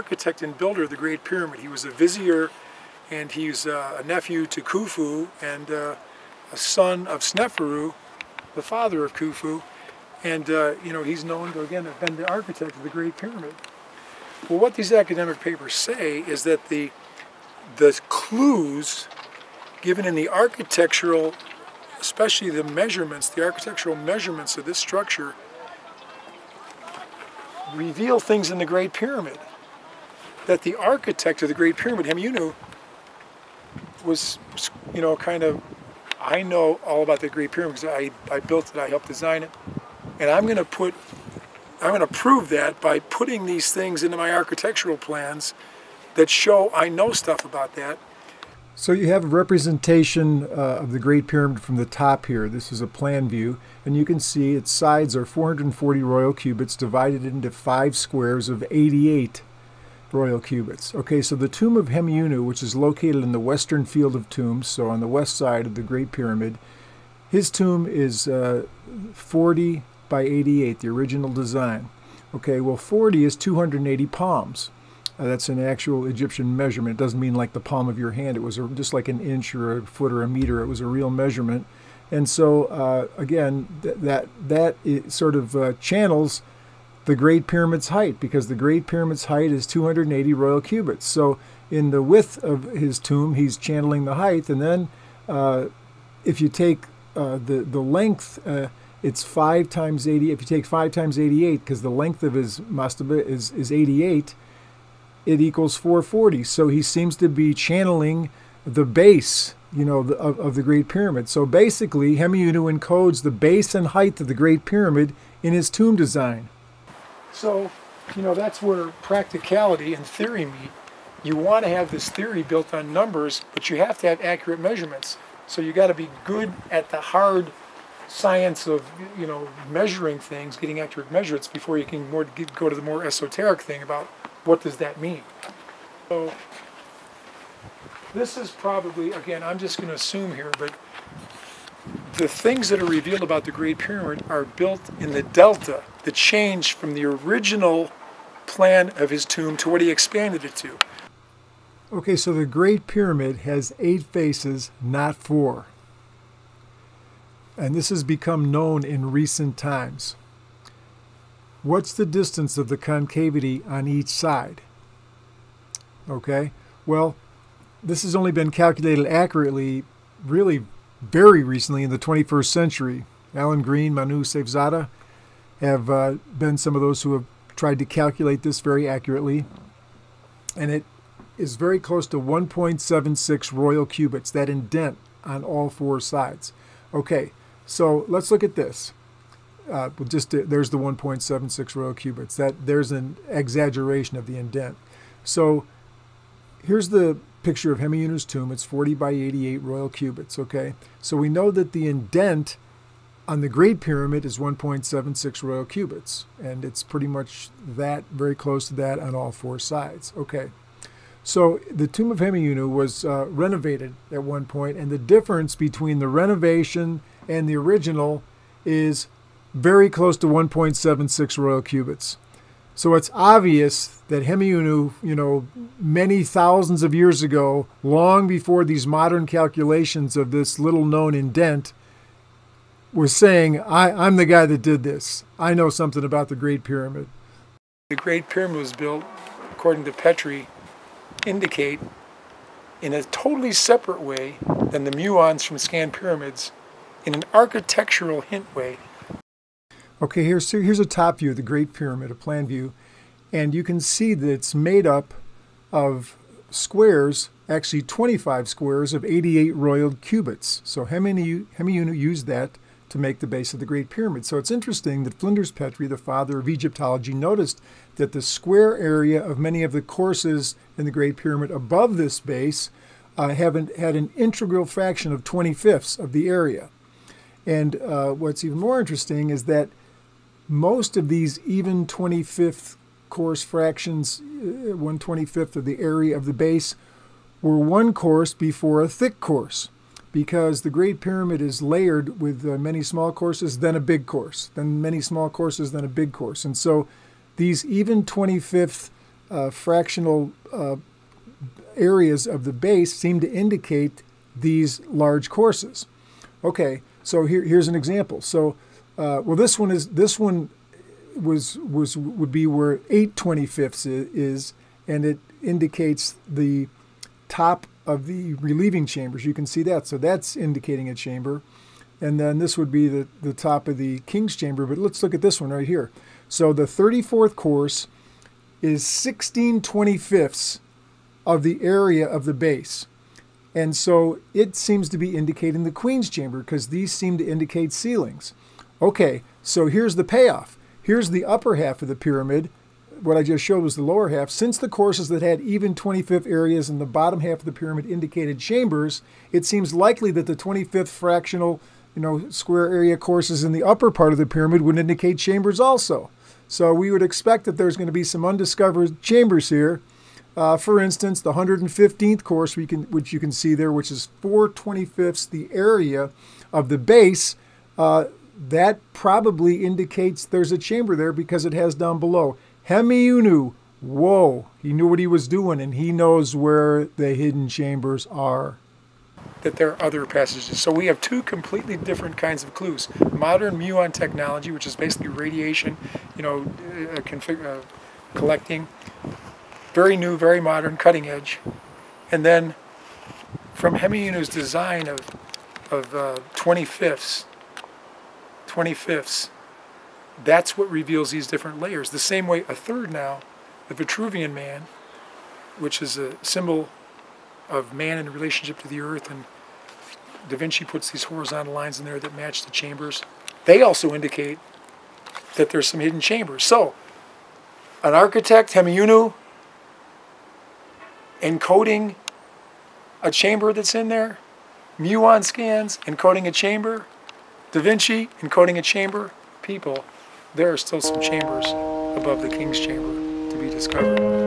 architect and builder of the Great Pyramid. He was a vizier and he's uh, a nephew to Khufu and uh, a son of Sneferu, the father of Khufu. And, uh, you know, he's known to, again, have been the architect of the Great Pyramid. Well, what these academic papers say is that the, the clues given in the architectural, especially the measurements, the architectural measurements of this structure, reveal things in the Great Pyramid. That the architect of the Great Pyramid, Hemiunu, was, you know, kind of, I know all about the Great Pyramid because I, I built it, I helped design it. And I'm going to put, I'm going to prove that by putting these things into my architectural plans that show I know stuff about that. So you have a representation uh, of the Great Pyramid from the top here. This is a plan view, and you can see its sides are 440 royal cubits divided into five squares of 88 royal cubits. Okay, so the tomb of Hemiunu, which is located in the western field of tombs, so on the west side of the Great Pyramid, his tomb is uh, 40 by 88, the original design. Okay, well 40 is 280 palms. Uh, that's an actual Egyptian measurement. It doesn't mean like the palm of your hand. It was a, just like an inch or a foot or a meter. It was a real measurement. And so, uh, again, th- that that sort of uh, channels the Great Pyramid's height because the Great Pyramid's height is 280 royal cubits. So, in the width of his tomb, he's channeling the height. And then, uh, if you take uh, the the length, uh, it's five times 80. If you take five times 88, because the length of his mastaba is is 88 it equals 440. So he seems to be channeling the base, you know, the, of, of, the Great Pyramid. So basically, Hemiunu encodes the base and height of the Great Pyramid in his tomb design. So, you know, that's where practicality and theory meet. You want to have this theory built on numbers, but you have to have accurate measurements. So you got to be good at the hard science of you know measuring things, getting accurate measurements before you can more get, go to the more esoteric thing about what does that mean? So this is probably, again, I'm just going to assume here, but the things that are revealed about the Great Pyramid are built in the delta, the change from the original plan of his tomb to what he expanded it to. Okay, so the Great Pyramid has eight faces, not four. And this has become known in recent times. What's the distance of the concavity on each side? Okay, well, this has only been calculated accurately really very recently in the 21st century. Alan Green, Manu Seyfzadeh have uh, been some of those who have tried to calculate this very accurately. And it is very close to 1.76 royal cubits, that indent on all four sides. Okay, so let's look at this uh, just to, there's the 1.76 royal cubits. That there's an exaggeration of the indent. So here's the picture of Hemiunu's tomb. It's 40 by 88 royal cubits. Okay, so we know that the indent on the Great Pyramid is 1.76 royal cubits, and it's pretty much that, very close to that on all four sides. Okay. So the tomb of Hemiunu was uh, renovated at one point, and the difference between the renovation and the original is very close to 1.76 royal cubits. So it's obvious that Hemiunu, you know, many thousands of years ago, long before these modern calculations of this little known indent, was saying, I, am the guy that did this. I know something about the Great Pyramid. The Great Pyramid was built, according to Petrie, indicate in a totally separate way than the muons from ScanPyramids, in an architectural hint way Okay, here's, here's a top view of the Great Pyramid, a plan view, and you can see that it's made up of squares, actually 25 squares of 88 royal cubits. So Hemiunu used that to make the base of the Great Pyramid. So it's interesting that Flinders Petrie, the father of Egyptology, noticed that the square area of many of the courses in the Great Pyramid above this base uh, have an, had an integral fraction of 25ths of the area. And uh, what's even more interesting is that most of these even 25th course fractions, uh, 1 25th of the area of the base, were one course before a thick course because the Great Pyramid is layered with uh, many small courses, then a big course, then many small courses, then a big course. And so these even 25th uh, fractional uh, areas of the base seem to indicate these large courses. Okay, so here, here's an example. So, uh, well, this one is this one was was would be where 8 25ths is, and it indicates the top of the relieving chambers. You can see that. So that's indicating a chamber. And then this would be the, the top of the king's chamber. But let's look at this one right here. So the 34th course is 16 25ths of the area of the base. And so it seems to be indicating the queen's chamber because these seem to indicate ceilings. Okay, so here's the payoff. Here's the upper half of the pyramid. What I just showed was the lower half. Since the courses that had even 25th areas and the bottom half of the pyramid indicated chambers, it seems likely that the 25th fractional, you know, square area courses in the upper part of the pyramid would indicate chambers also. So we would expect that there's going to be some undiscovered chambers here. Uh, for instance, the 115th course, we can, which you can see there, which is 4 25ths the area of the base, uh, that probably indicates there's a chamber there because it has down below. Hemiunu, whoa, he knew what he was doing and he knows where the hidden chambers are. That there are other passages. So we have two completely different kinds of clues. Modern muon technology, which is basically radiation, you know, uh, config- uh, collecting. Very new, very modern, cutting edge. And then from Hemiunu's design of, of uh, 25ths, 25ths, that's what reveals these different layers. The same way a third now, the Vitruvian man, which is a symbol of man in relationship to the earth, and Da Vinci puts these horizontal lines in there that match the chambers. They also indicate that there's some hidden chambers. So, an architect, Hemiunu, encoding a chamber that's in there, muon scans encoding a chamber, Da Vinci encoding a chamber, people, there are still some chambers above the king's chamber to be discovered.